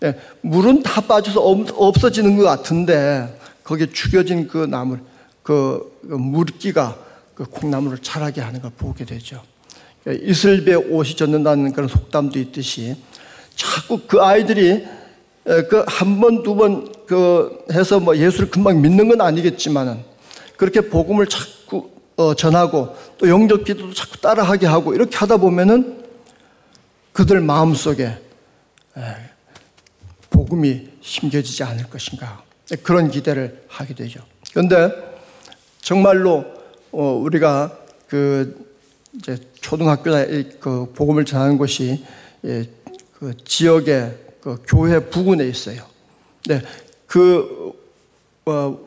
네, 물은 다 빠져서 없어지는 것 같은데 거기에 죽여진 그 나물, 그, 그 물기가 그 콩나물을 자라게 하는 걸 보게 되죠. 이슬배 옷이 젖는다는 그런 속담도 있듯이 자꾸 그 아이들이 그 한 번, 두 번 그 해서 뭐 예수를 금방 믿는 건 아니겠지만은 그렇게 복음을 자꾸 어 전하고 또 영적 기도도 자꾸 따라하게 하고 이렇게 하다 보면은 그들 마음 속에 복음이 심겨지지 않을 것인가 그런 기대를 하게 되죠. 그런데 정말로 어, 우리가 그 이제 초등학교나 그 복음을 전하는 곳이 예, 그 지역의 그 교회 부근에 있어요. 네, 그 어,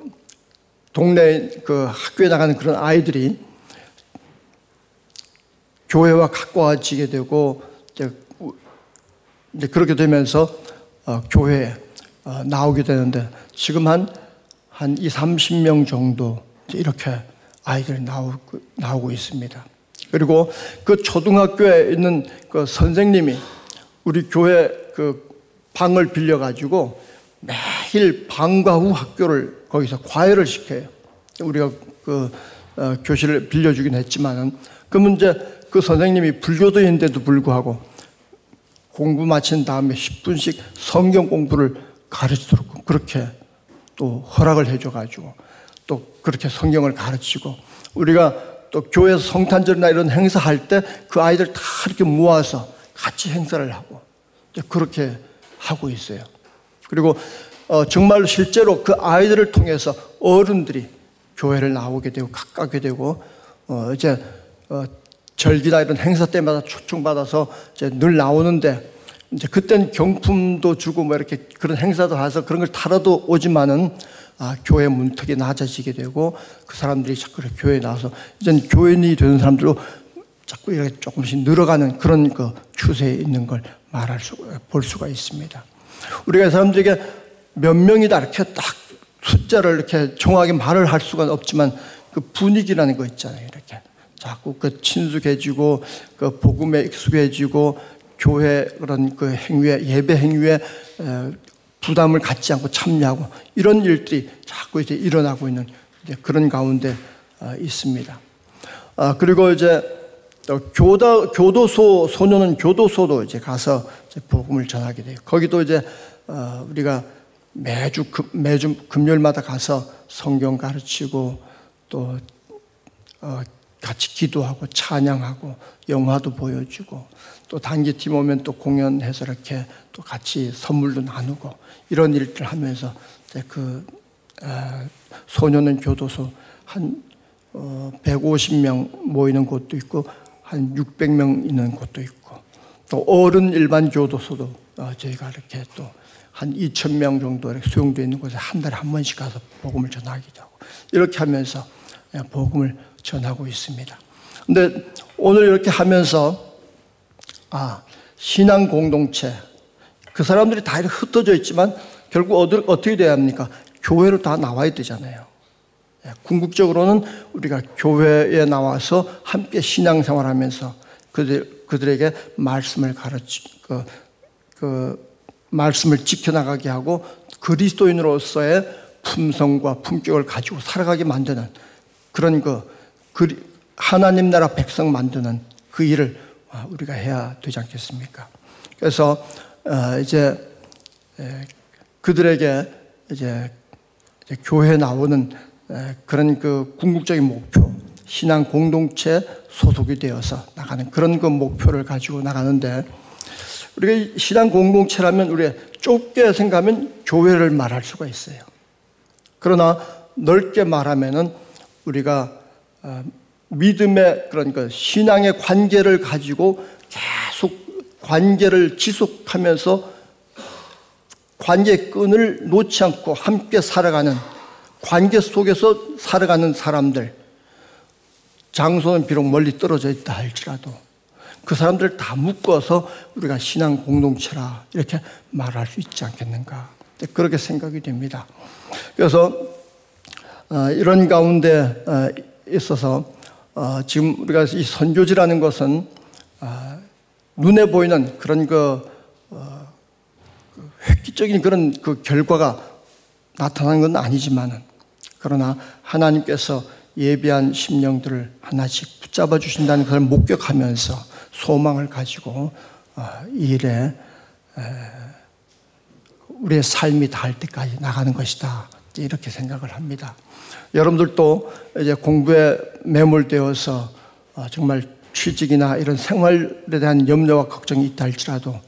동네 그 학교에 나가는 그런 아이들이 교회와 가까워지게 되고 이제, 이제 그렇게 되면서 어, 교회에 어, 나오게 되는데 지금 한, 한 2, 30명 정도 이렇게 아이들이 나오고, 나오고 있습니다. 그리고 그 초등학교에 있는 그 선생님이 우리 교회 그 방을 빌려가지고 매일 방과 후 학교를 거기서 과외를 시켜요. 우리가 그 어, 교실을 빌려주긴 했지만은 그러면 이제 그 선생님이 불교도인데도 불구하고 공부 마친 다음에 10분씩 성경 공부를 가르치도록 그렇게 또 허락을 해줘가지고 또 그렇게 성경을 가르치고 우리가 또 교회에서 성탄절이나 이런 행사할 때 그 아이들 다 이렇게 모아서 같이 행사를 하고 그렇게 하고 있어요. 그리고 어, 정말 실제로 그 아이들을 통해서 어른들이 교회를 나오게 되고 가깝게 되고 어, 이제 어, 절기나 이런 행사 때마다 초청받아서 이제 늘 나오는데 이제 그때는 경품도 주고 뭐 이렇게 그런 행사도 해서 그런 걸 타러도 오지만은 아, 교회 문턱이 낮아지게 되고 그 사람들이 자꾸 교회에 나와서 이제 교인이 되는 사람들로 자꾸 이렇게 조금씩 늘어가는 그런 그 추세에 있는 걸 말할 수, 볼 수가 있습니다. 우리가 사람들에게 몇 명이다 이렇게 딱 숫자를 이렇게 정확하게 말을 할 수가 없지만 그 분위기라는 거 있잖아요. 이렇게 자꾸 그 친숙해지고 그 복음에 익숙해지고 교회 그런 그 행위에 예배 행위에 부담을 갖지 않고 참여하고 이런 일들이 자꾸 이제 일어나고 있는 그런 가운데 어, 있습니다. 아, 그리고 이제 교도, 교도소, 소년은 교도소도 이제 가서 이제 복음을 전하게 돼요. 거기도 이제 어, 우리가 매주, 매주 금요일마다 가서 성경 가르치고 또 어, 같이 기도하고 찬양하고 영화도 보여주고 또 단기 팀 오면 또 공연해서 이렇게 또 같이 선물도 나누고 이런 일들 하면서 그 소년은 교도소 한 150명 어, 모이는 곳도 있고 한 600명 있는 곳도 있고 또 어른 일반 교도소도 어, 저희가 이렇게 또 한 2,000명 정도 이렇게 수용되어 있는 곳에 한 달에 한 번씩 가서 복음을 전하기도 하고 이렇게 하면서 복음을 전하고 있습니다. 근데 오늘 이렇게 하면서 아 신앙 공동체 그 사람들이 다 이렇게 흩어져 있지만 결국 어떻게 돼야 합니까? 교회로 다 나와야 되잖아요. 예, 궁극적으로는 우리가 교회에 나와서 함께 신앙생활 하면서 그들, 그들에게 말씀을 가르치, 그, 그, 말씀을 지켜나가게 하고 그리스도인으로서의 품성과 품격을 가지고 살아가게 만드는 그런 그, 그 하나님 나라 백성 만드는 그 일을 우리가 해야 되지 않겠습니까? 그래서 어, 이제 그들에게 이제 교회 나오는 그런 그 궁극적인 목표 신앙 공동체 소속이 되어서 나가는 그런 그 목표를 가지고 나가는데 우리가 신앙 공동체라면 우리가 좁게 생각하면 교회를 말할 수가 있어요. 그러나 넓게 말하면은 우리가 어, 믿음의 그런 그 신앙의 관계를 가지고 계속 관계를 지속하면서 관계 끈을 놓지 않고 함께 살아가는 관계 속에서 살아가는 사람들 장소는 비록 멀리 떨어져 있다 할지라도 그 사람들 다 묶어서 우리가 신앙 공동체라 이렇게 말할 수 있지 않겠는가 그렇게 생각이 됩니다. 그래서 어, 이런 가운데 어, 있어서 어, 지금 우리가 이 선교지라는 것은 눈에 보이는 그런 그 획기적인 그런 그 결과가 나타난 건 아니지만은 그러나 하나님께서 예비한 심령들을 하나씩 붙잡아 주신다는 걸 목격하면서 소망을 가지고 이 일에 우리의 삶이 닿을 때까지 나가는 것이다. 이렇게 생각을 합니다. 여러분들도 이제 공부에 매몰되어서 어, 정말 취직이나 이런 생활에 대한 염려와 걱정이 있다 할지라도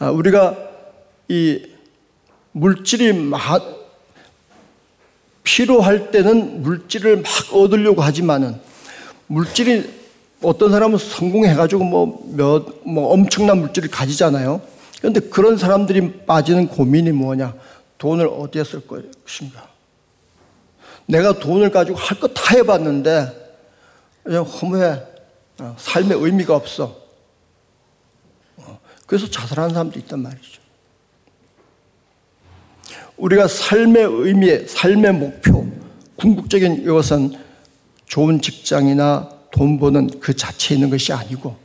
어, 우리가 이 물질이 막 필요할 때는 물질을 막 얻으려고 하지만은 물질이 어떤 사람은 성공해가지고 뭐 몇, 뭐 엄청난 물질을 가지잖아요. 그런데 그런 사람들이 빠지는 고민이 뭐냐? 돈을 어디에 쓸 것인가? 내가 돈을 가지고 할거다 해봤는데 그냥 허무해. 어, 삶의 의미가 없어. 어, 그래서 자살하는 사람도 있단 말이죠. 우리가 삶의 의미, 삶의 목표, 궁극적인 이것은 좋은 직장이나 돈 버는 그 자체에 있는 것이 아니고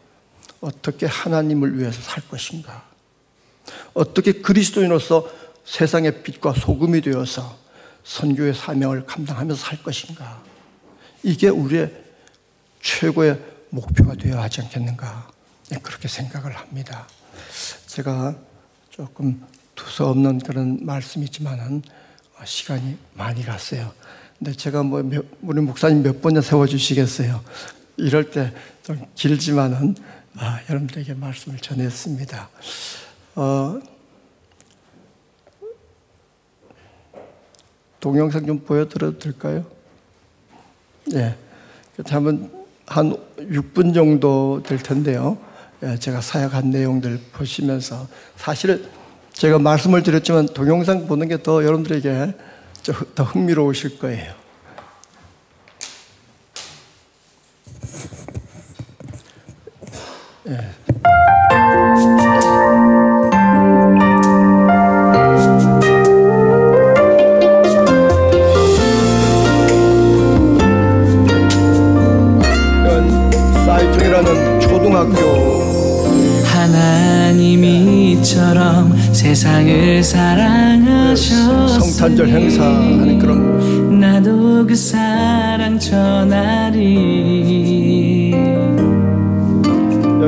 어떻게 하나님을 위해서 살 것인가. 어떻게 그리스도인으로서 세상의 빛과 소금이 되어서 선교의 사명을 감당하면서 살 것인가. 이게 우리의 최고의 목표가 되어야 하지 않겠는가. 네, 그렇게 생각을 합니다. 제가 조금 두서없는 그런 말씀이지만은 시간이 많이 갔어요. 근데 제가 뭐 몇, 우리 목사님 몇 번이나 세워주시겠어요. 이럴 때 좀 길지만은 아, 여러분들에게 말씀을 전했습니다. 어, 동영상 좀 보여드려도 될까요? 예. 한번 한 6분 정도 될 텐데요. 예, 제가 사역한 내용들 보시면서 사실 제가 말씀을 드렸지만 동영상 보는 게 더 여러분들에게 더 흥미로우실 거예요. 예. 세상을 사랑하셨으니 성탄절 행사하는 그런 나도 그 사랑 전하리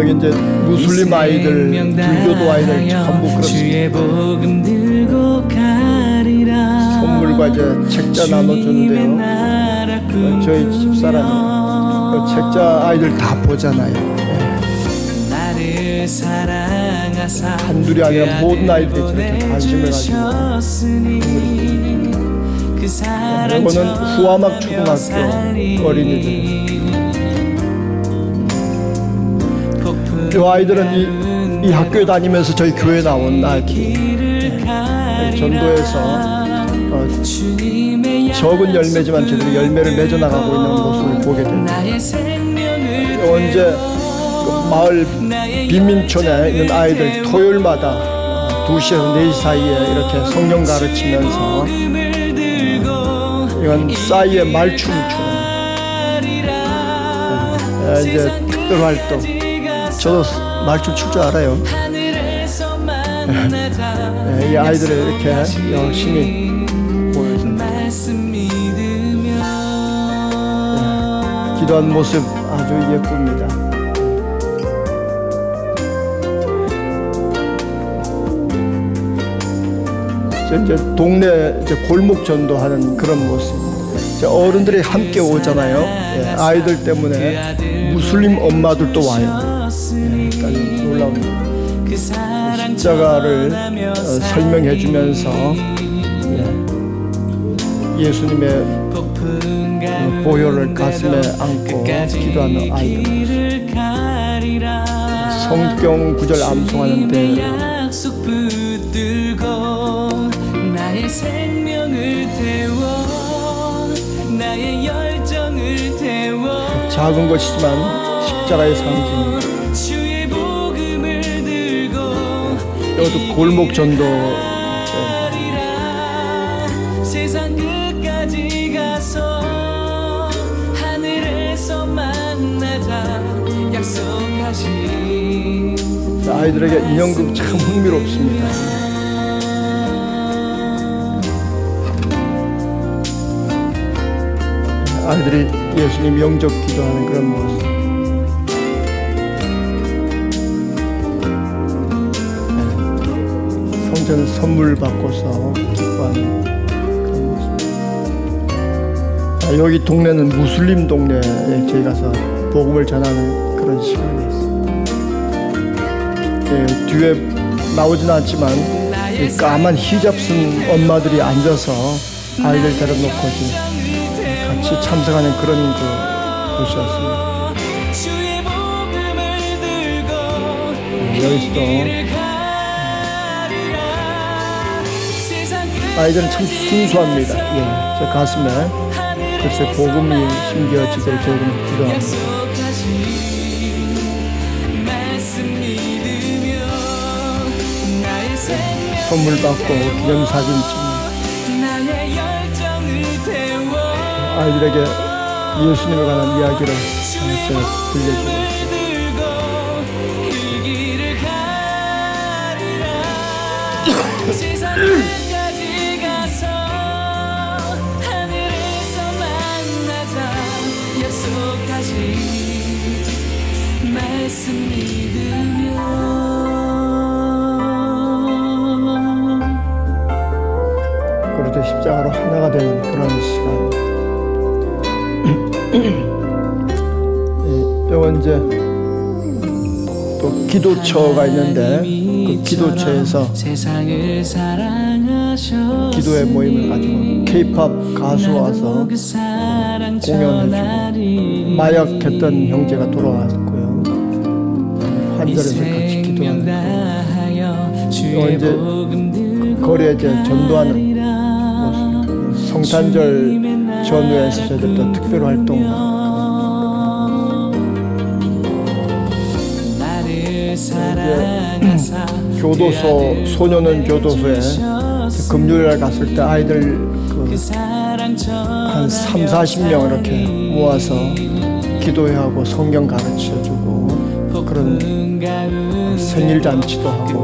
여기 이제 무슬림 아이들, 불교도 아이들 전부 그렇습니다. 선물과 이제 책자 나눠주는데요. 저희 집사람 그 책자 아이들 다 보잖아요. 한둘이 아니라 모든 아이들이 저렇게 관심을 가지고 이거는 후아막 초등학교 어린이들 이 아이들은 이, 이 학교에 다니면서 저희 교회 나온 아이들 전도에서 어, 적은 열매지만 제대로 열매를 맺어 나가고 있는 모습을 보게 됩니다. 언제 마을 빈민촌에 있는 아이들 토요일마다 2시에서 4시 사이에 이렇게 성경 가르치면서 이건 싸이의 말춤 추는 네, 이제 특별 활동 저도 말춤 출줄 알아요 네, 이 아이들을 이렇게 열심히 보여서 네, 기도한 모습 아주 예쁩니다 이제 동네 이제 골목 전도하는 그런 모습. 이제 어른들이 함께 오잖아요. 예, 아이들 때문에 무슬림 엄마들도 와요. 놀라운 그 십자가를 어, 설명해 주면서 예, 예수님의 보혈을 가슴에 안고 기도하는 아이들. 성경 구절 열정을 태워. 작은 것이지만 십자가의 상징 이것도 골목 전도 세상 끝까지 가서 하늘에서 만나자 약속하신 아이들에게 인형극 참 흥미롭습니다. 아이들이 예수님 영접 기도하는 그런 모습. 네. 성전 선물 받고서 기뻐하는 그런 모습. 아, 여기 동네는 무슬림 동네에 저희 가서 복음을 전하는 그런 시간이 있어요. 예, 뒤에 나오진 않지만 이 까만 히잡 쓴 엄마들이 앉아서 아이들 데려놓고 같이 참석하는 그런 그 곳이었습니다. 들고 여기서도 아이들은 참 순수합니다. 예, 제 가슴에 글쎄 복음이 심겨지길 조금 기도합니다. 선물 받고 기념사진 찍는 아이들에게 예수님에 관한 이야기를 제가 들려주고 있습니다. 그렇게 십자가로 하나가 되는 그런 시간. 예, 요건 이제 또 기도처가 있는데 그 기도처에서 기도의 모임을 가지고 케이팝 가수 와서 공연해주고 마약했던 형제가 돌아와서 3절에서 같이 기도하는 또 거리에 이제 전도하는 뭐 성탄절 전후에서 저희들 특별 활동 교도소 소년은 교도소에 금요일에 갔을 때 아이들 그한 3, 40명 이렇게 모아서 기도회하고 성경 가르쳐 주고 생일 잔치도 하고.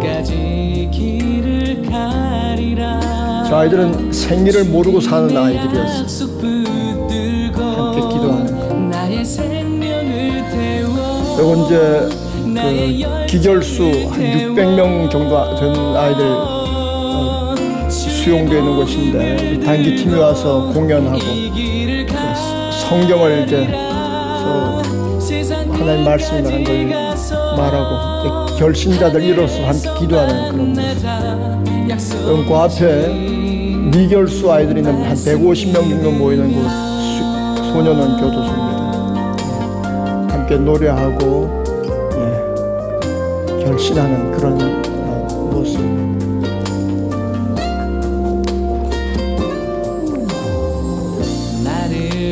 저 아이들은 생일을 모르고 사는 붙들고 함께 기도하는 요건 이제 그 기절수 한 600명 정도 된 아이들 어, 수용되어 있는 곳인데 단기팀이 와서 공연하고 성경을 이제 하나님 말씀이라는 걸 말하고 결신자들 이로서 함께 기도하는 그런 모습. 그럼 그 앞에 미결수 아이들이 있는 한 150명 정도 모이는 곳 수- 소년원 교도소입니다. 예. 함께 노래하고 예, 결신하는 그런 어, 모습.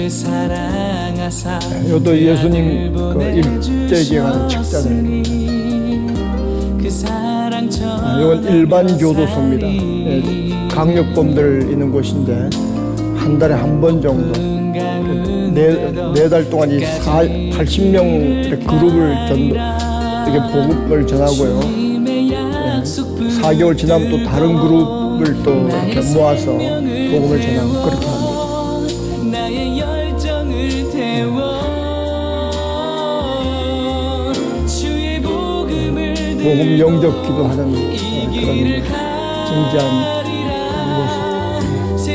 사랑하사 이것도 예수님 그 일대기에 관한 책자들. 그 아, 이건 일반 교도소입니다. 예, 강력범들 있는 곳인데 한 달에 한 번 정도 네네달 동안 이 사, 80명 그룹을 전 이렇게 복음을 전하고요. 예, 4개월 지나면 또 다른 그룹을 또 이렇게 모아서 복음을 전하고 그렇게 복음 영접 기도하는 어, 그런 진지한 모습.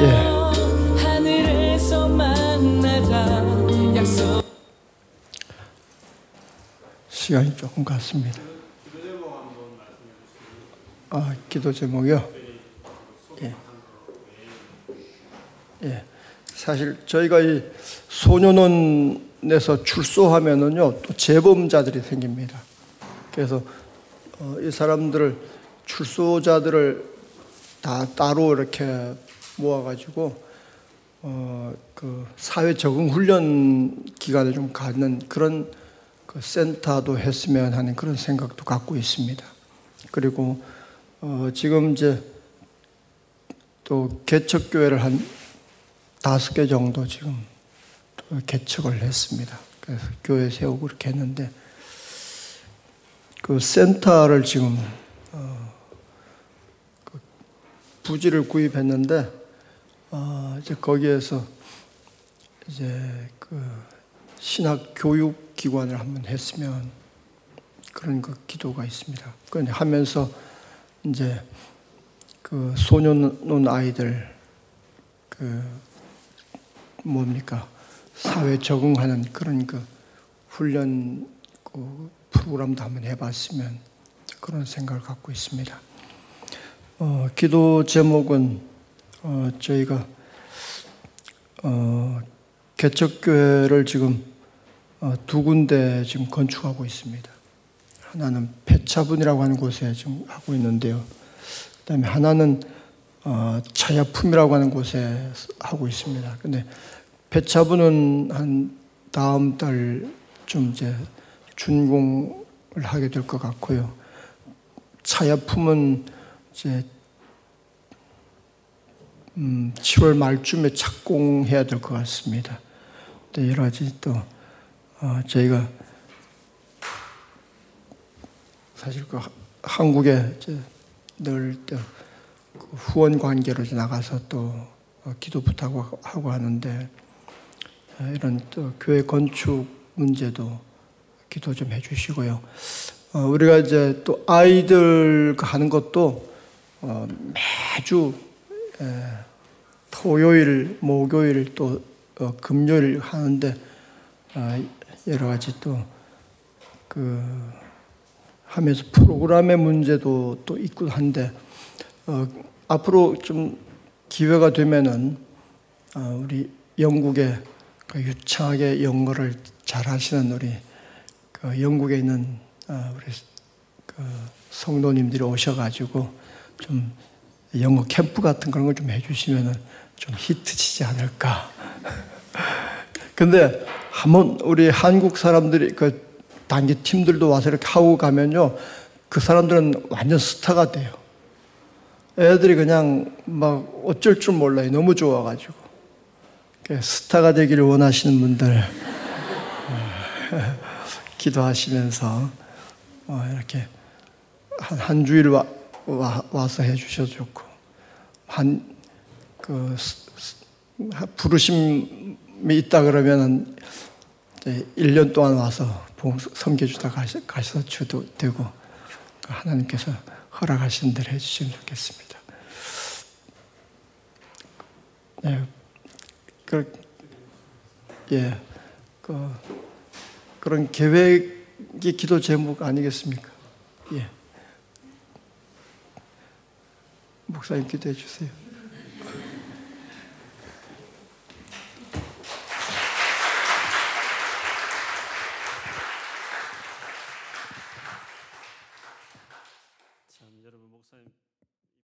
예. 시간이 조금 갔습니다. 아, 기도 제목이요? 예. 예. 사실 저희가 이 소년원 에서 출소하면은요, 또 재범자들이 생깁니다. 그래서 어, 이 사람들을 출소자들을 다 따로 이렇게 모아가지고 어, 그 사회 적응 훈련 기간을 좀 갖는 그런 그 센터도 했으면 하는 그런 생각도 갖고 있습니다. 그리고 어, 지금 이제 또 개척 교회를 한 다섯 개 정도 지금 또 개척을 했습니다. 그래서 교회 세우고 이렇게 했는데 그 센터를 지금 어, 그 부지를 구입했는데 어, 이제 거기에서 이제 그 신학 교육 기관을 한번 했으면 그런 그 기도가 있습니다. 그 하면서 이제 그 소년원 아이들 그 뭡니까 사회 적응하는 그런 그 훈련 그 프로그램도 한번 해봤으면 그런 생각을 갖고 있습니다. 어, 기도 제목은 어, 저희가 어, 개척교회를 지금 어, 두 군데 지금 건축하고 있습니다. 하나는 폐차분이라고 하는 곳에 지금 하고 있는데요. 그다음에 하나는 어, 차야품이라고 하는 곳에 하고 있습니다. 근데 폐차분은 한 다음 달좀 이제 준공을 하게 될 것 같고요. 차야품은 이제 음, 7월 말쯤에 착공해야 될 것 같습니다. 또 여러 가지 또 어, 저희가 사실 그 하- 한국에 늘또 그 후원 관계로 나가서 또 어, 기도 부탁하고 하고 하는데 어, 이런 또 교회 건축 문제도 기도 좀 해주시고요. 어, 우리가 이제 또 아이들 하는 것도 어, 매주 에, 토요일, 목요일 또 어, 금요일 하는데 아, 여러 가지 또 그 하면서 프로그램의 문제도 또 있고 한데 어, 앞으로 좀 기회가 되면은 어, 우리 영국에 그 유창하게 영어를 잘 하시는 우리 그 영국에 있는 어, 우리 그 성도님들이 오셔가지고 좀 영어 캠프 같은 그런 걸 좀 해주시면은 좀 히트치지 않을까. 근데 한번 우리 한국 사람들이 그 단기 팀들도 와서 이렇게 하고 가면요, 그 사람들은 완전 스타가 돼요. 애들이 그냥 막 어쩔 줄 몰라요. 너무 좋아가지고. 그 스타가 되기를 원하시는 분들 기도하시면서 어, 이렇게 한, 한 주일 와, 와, 와 서 해주셔도 좋고 한 그 부르심이 있다 그러면은 이제 1년 동안 와서 봉- 섬겨주다 가시, 가셔도 되고 그 하나님께서 허락하신 대로 해주시면 좋겠습니다. 네, 그, 예, 그, 그런 계획이 기도 제목 아니겠습니까? 예. 목사님 기도해 주세요.